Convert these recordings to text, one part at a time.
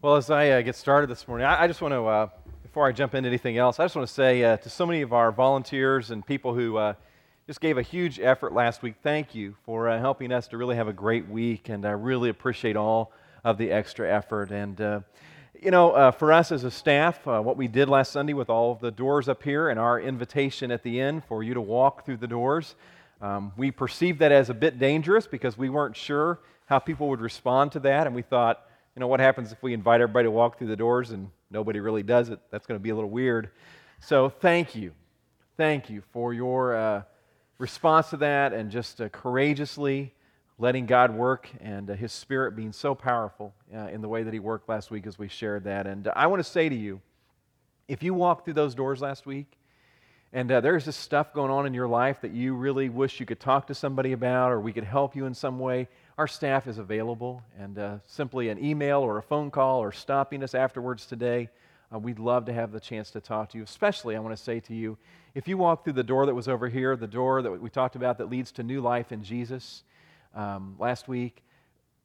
Well, as I uh, get started this morning, I, I just want to, uh, before I jump into anything else, I just want to say uh, to so many of our volunteers and people who uh, just gave a huge effort last week, thank you for uh, helping us to really have a great week, and I really appreciate all of the extra effort. And, uh, you know, for us as a staff, what we did last Sunday with all of the doors up here and our invitation at the end for you to walk through the doors, um, we perceived that as a bit dangerous because we weren't sure how people would respond to that, and we thought, you know, what happens if we invite everybody to walk through the doors and nobody really does it? That's going to be a little weird. So thank you. Thank you for your uh, response to that and just uh, courageously letting God work and uh, His Spirit being so powerful uh, in the way that He worked last week as we shared that. And I want to say to you, if you walked through those doors last week and uh, there's just stuff going on in your life that you really wish you could talk to somebody about or we could help you in some way, our staff is available, and uh, simply an email or a phone call or stopping us afterwards today, uh, we'd love to have the chance to talk to you. Especially, I want to say to you, if you walk through the door that was over here, the door that we talked about that leads to new life in Jesus um, last week,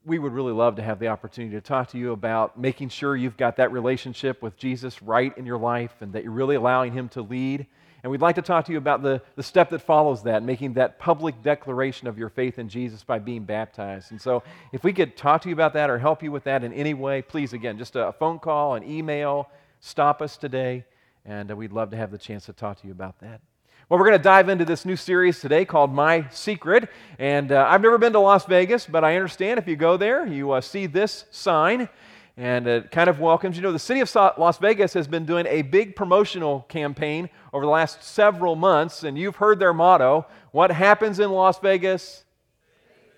we would really love to have the opportunity to talk to you about making sure you've got that relationship with Jesus right in your life and that you're really allowing Him to lead and we'd like to talk to you about the, the step that follows that, making that public declaration of your faith in Jesus by being baptized. And so, if we could talk to you about that or help you with that in any way, please, again, just a phone call, an email, stop us today, and uh, we'd love to have the chance to talk to you about that. Well, we're going to dive into this new series today called My Secret. And uh, I've never been to Las Vegas, but I understand if you go there, you uh, see this sign and it kind of welcomes. You know, the city of Las Vegas has been doing a big promotional campaign over the last several months, and you've heard their motto What happens in Las Vegas?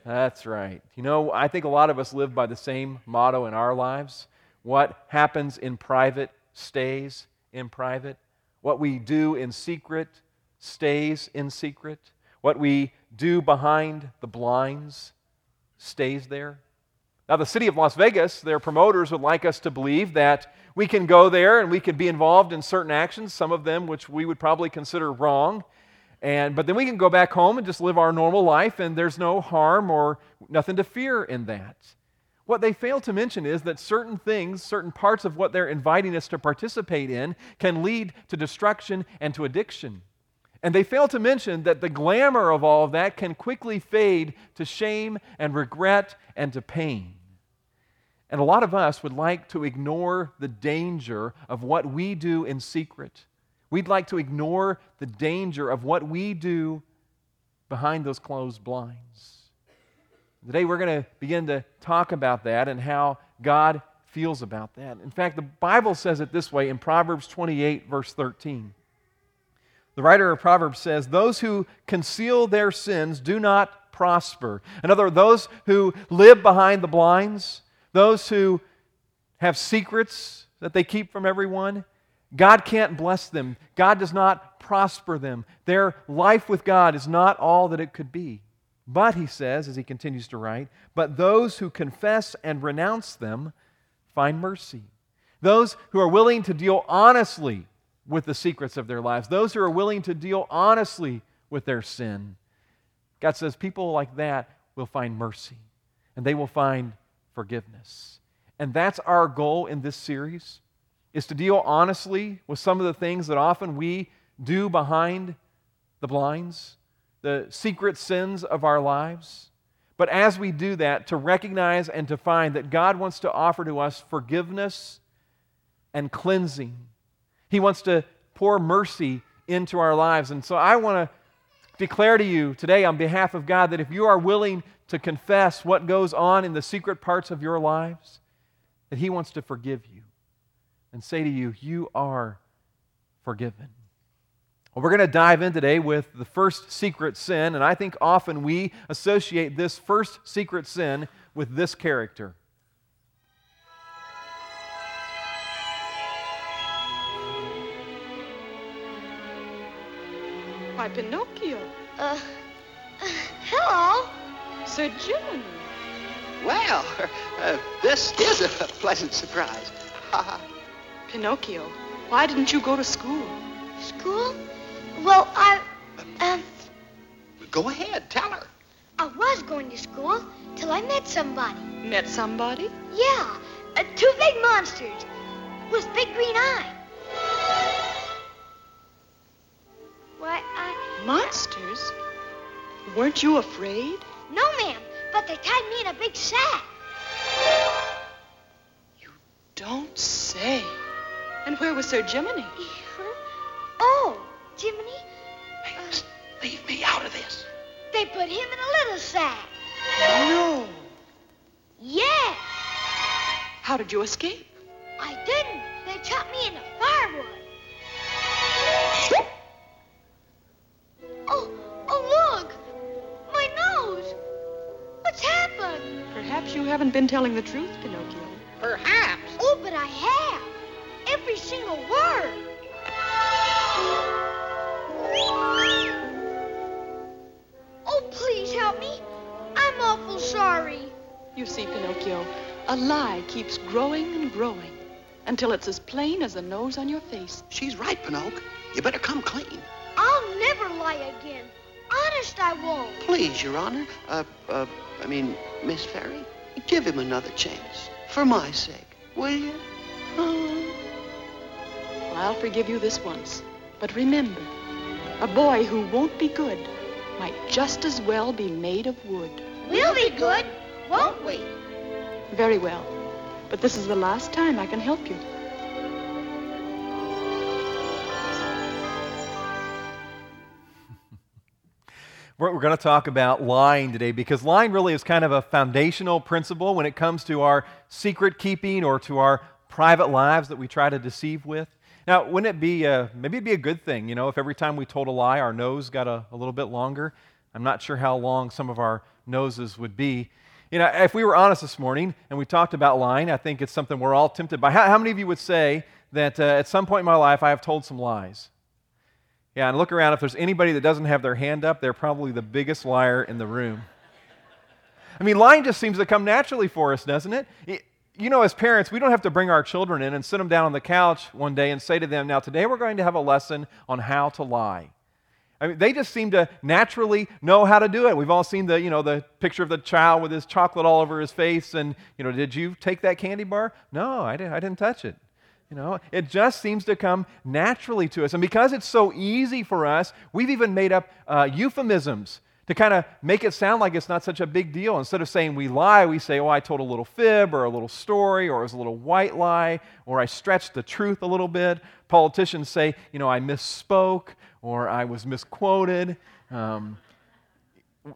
That's right. You know, I think a lot of us live by the same motto in our lives. What happens in private stays in private. What we do in secret stays in secret. What we do behind the blinds stays there. Now, the city of Las Vegas, their promoters would like us to believe that we can go there and we can be involved in certain actions, some of them which we would probably consider wrong. And, but then we can go back home and just live our normal life, and there's no harm or nothing to fear in that. What they fail to mention is that certain things, certain parts of what they're inviting us to participate in, can lead to destruction and to addiction. And they fail to mention that the glamour of all of that can quickly fade to shame and regret and to pain. And a lot of us would like to ignore the danger of what we do in secret. We'd like to ignore the danger of what we do behind those closed blinds. Today, we're going to begin to talk about that and how God feels about that. In fact, the Bible says it this way in Proverbs 28, verse 13. The writer of Proverbs says, Those who conceal their sins do not prosper. In other words, those who live behind the blinds, those who have secrets that they keep from everyone, God can't bless them. God does not prosper them. Their life with God is not all that it could be. But, he says, as he continues to write, but those who confess and renounce them find mercy. Those who are willing to deal honestly with the secrets of their lives, those who are willing to deal honestly with their sin. God says people like that will find mercy and they will find forgiveness. And that's our goal in this series is to deal honestly with some of the things that often we do behind the blinds, the secret sins of our lives. But as we do that, to recognize and to find that God wants to offer to us forgiveness and cleansing he wants to pour mercy into our lives. And so I want to declare to you today, on behalf of God, that if you are willing to confess what goes on in the secret parts of your lives, that He wants to forgive you and say to you, You are forgiven. Well, we're going to dive in today with the first secret sin, and I think often we associate this first secret sin with this character. Why, Pinocchio. Uh, uh hello. Sir June. Well, uh, this is a pleasant surprise. Pinocchio, why didn't you go to school? School? Well, I, um... Go ahead, tell her. I was going to school till I met somebody. Met somebody? Yeah, uh, two big monsters with big green eye. Why, I. Monsters? Weren't you afraid? No, ma'am, but they tied me in a big sack. You don't say. And where was Sir Jiminy? Oh, Jiminy, Hey, uh, leave me out of this. they put him in a little sack. No. Yes, How did you escape? I didn't. They chopped me into firewood. Haven't been telling the truth, Pinocchio. Perhaps. Oh, but I have. Every single word. Oh, please help me. I'm awful sorry. You see, Pinocchio, a lie keeps growing and growing until it's as plain as the nose on your face. She's right, Pinocchio. You better come clean. I'll never lie again. Honest, I won't. Please, Your Honor. Uh, uh, I mean, Miss Fairy, give him another chance. For my sake, will you? Oh. Well, I'll forgive you this once. But remember, a boy who won't be good might just as well be made of wood. We'll be good, won't we? Very well. But this is the last time I can help you. We're, going to talk about lying today because lying really is kind of a foundational principle when it comes to our secret keeping or to our private lives that we try to deceive with. Now, wouldn't it be, uh, maybe it'd be a good thing, you know, if every time we told a lie, our nose got a, a little bit longer? I'm not sure how long some of our noses would be. You know, if we were honest this morning and we talked about lying, I think it's something we're all tempted by. How, how many of you would say that uh, at some point in my life I have told some lies? Yeah, and look around. If there's anybody that doesn't have their hand up, they're probably the biggest liar in the room. I mean, lying just seems to come naturally for us, doesn't it? it? You know, as parents, we don't have to bring our children in and sit them down on the couch one day and say to them, Now, today we're going to have a lesson on how to lie. I mean, they just seem to naturally know how to do it. We've all seen the, you know, the picture of the child with his chocolate all over his face, and you know, did you take that candy bar? No, I didn't. I didn't touch it. You know, it just seems to come naturally to us, and because it's so easy for us, we've even made up uh, euphemisms to kind of make it sound like it's not such a big deal. Instead of saying we lie, we say, "Oh, I told a little fib, or a little story, or it was a little white lie, or I stretched the truth a little bit." Politicians say, "You know, I misspoke." or I was misquoted. Um,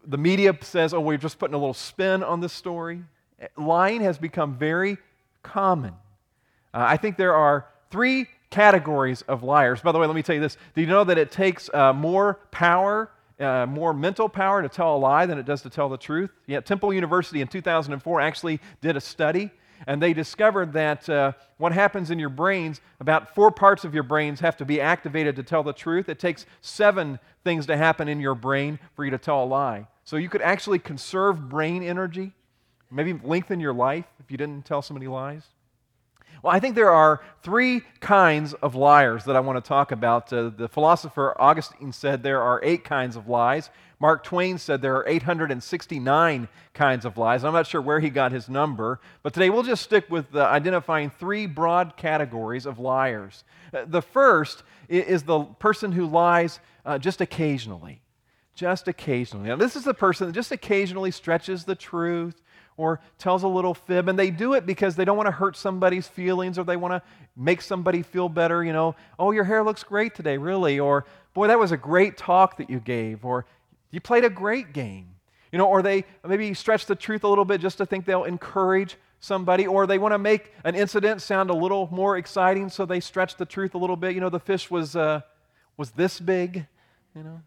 the media says, oh, we're just putting a little spin on this story. Lying has become very common. Uh, I think there are three categories of liars. By the way, let me tell you this. Do you know that it takes uh, more power, uh, more mental power to tell a lie than it does to tell the truth? Yeah, Temple University in 2004 actually did a study and they discovered that uh, what happens in your brains, about four parts of your brains have to be activated to tell the truth. It takes seven things to happen in your brain for you to tell a lie. So you could actually conserve brain energy, maybe lengthen your life if you didn't tell so many lies. Well, I think there are three kinds of liars that I want to talk about. Uh, the philosopher Augustine said there are eight kinds of lies. Mark Twain said there are 869 kinds of lies. I'm not sure where he got his number, but today we'll just stick with uh, identifying three broad categories of liars. Uh, the first is the person who lies uh, just occasionally. Just occasionally. Now, this is the person that just occasionally stretches the truth or tells a little fib, and they do it because they don't want to hurt somebody's feelings or they want to make somebody feel better. You know, oh, your hair looks great today, really, or boy, that was a great talk that you gave, or you played a great game. You know, or they maybe stretch the truth a little bit just to think they'll encourage somebody, or they want to make an incident sound a little more exciting, so they stretch the truth a little bit. You know, the fish was uh, was this big, you know.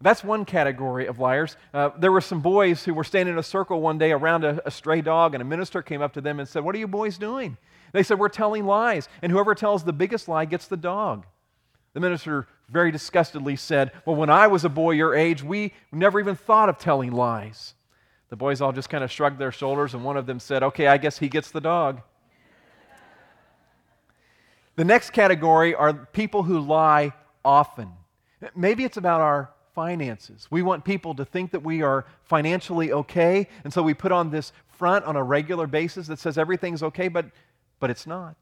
That's one category of liars. Uh, there were some boys who were standing in a circle one day around a, a, stray dog, and a minister came up to them and said, What are you boys doing? They said, We're telling lies, and whoever tells the biggest lie gets the dog. The minister very disgustedly said, Well, when I was a boy your age, we never even thought of telling lies. The boys all just kind of shrugged their shoulders, and one of them said, Okay, I guess he gets the dog. the next category are people who lie often. Maybe it's about our finances. We want people to think that we are financially okay, and so we put on this front on a regular basis that says everything's okay, but but it's not.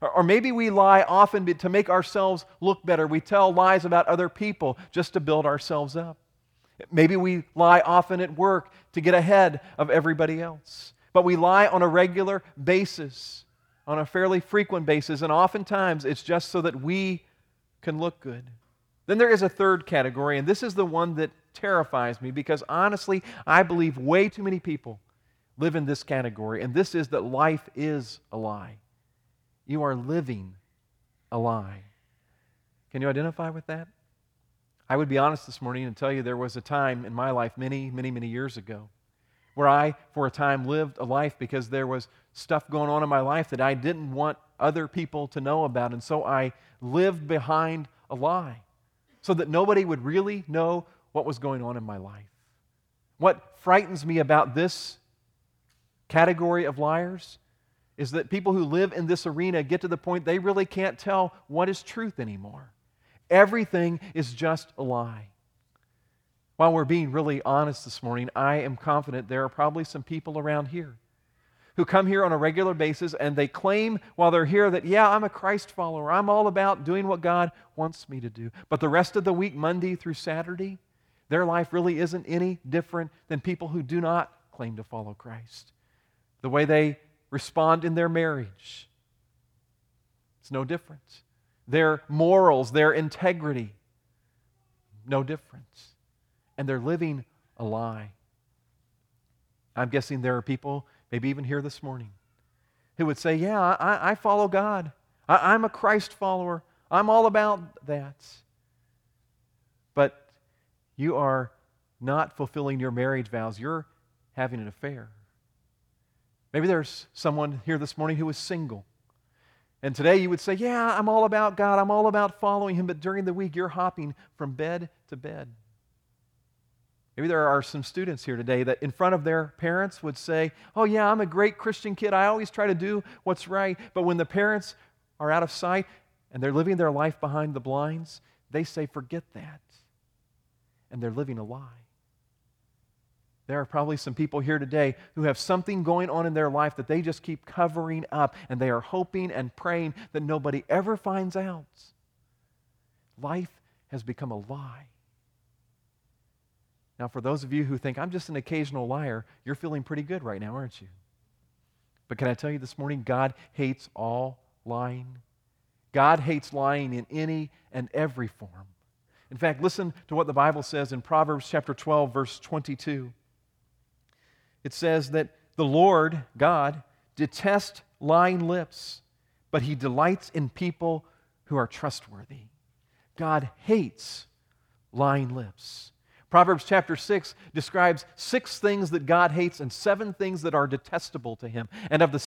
Or, or maybe we lie often to make ourselves look better. We tell lies about other people just to build ourselves up. Maybe we lie often at work to get ahead of everybody else. But we lie on a regular basis, on a fairly frequent basis, and oftentimes it's just so that we can look good. Then there is a third category, and this is the one that terrifies me because honestly, I believe way too many people live in this category, and this is that life is a lie. You are living a lie. Can you identify with that? I would be honest this morning and tell you there was a time in my life many, many, many years ago where I, for a time, lived a life because there was stuff going on in my life that I didn't want other people to know about. And so I lived behind a lie so that nobody would really know what was going on in my life. What frightens me about this category of liars is that people who live in this arena get to the point they really can't tell what is truth anymore. Everything is just a lie. While we're being really honest this morning, I am confident there are probably some people around here who come here on a regular basis and they claim while they're here that, yeah, I'm a Christ follower. I'm all about doing what God wants me to do. But the rest of the week, Monday through Saturday, their life really isn't any different than people who do not claim to follow Christ. The way they respond in their marriage, it's no different their morals, their integrity. No difference. And they're living a lie. I'm guessing there are people, maybe even here this morning, who would say, Yeah, I, I follow God. I, I'm a Christ follower. I'm all about that. But you are not fulfilling your marriage vows. You're having an affair. Maybe there's someone here this morning who is single. And today you would say, Yeah, I'm all about God. I'm all about following Him. But during the week, you're hopping from bed to bed. Maybe there are some students here today that in front of their parents would say, Oh, yeah, I'm a great Christian kid. I always try to do what's right. But when the parents are out of sight and they're living their life behind the blinds, they say, Forget that. And they're living a lie. There are probably some people here today who have something going on in their life that they just keep covering up, and they are hoping and praying that nobody ever finds out. Life has become a lie. Now, for those of you who think, I'm just an occasional liar, you're feeling pretty good right now, aren't you? But can I tell you this morning, God hates all lying. God hates lying in any and every form. In fact, listen to what the Bible says in Proverbs chapter 12, verse 22 it says that the Lord, God, detests lying lips, but he delights in people who are trustworthy. God hates lying lips. Proverbs chapter 6 describes six things that God hates and seven things that are detestable to him. And of the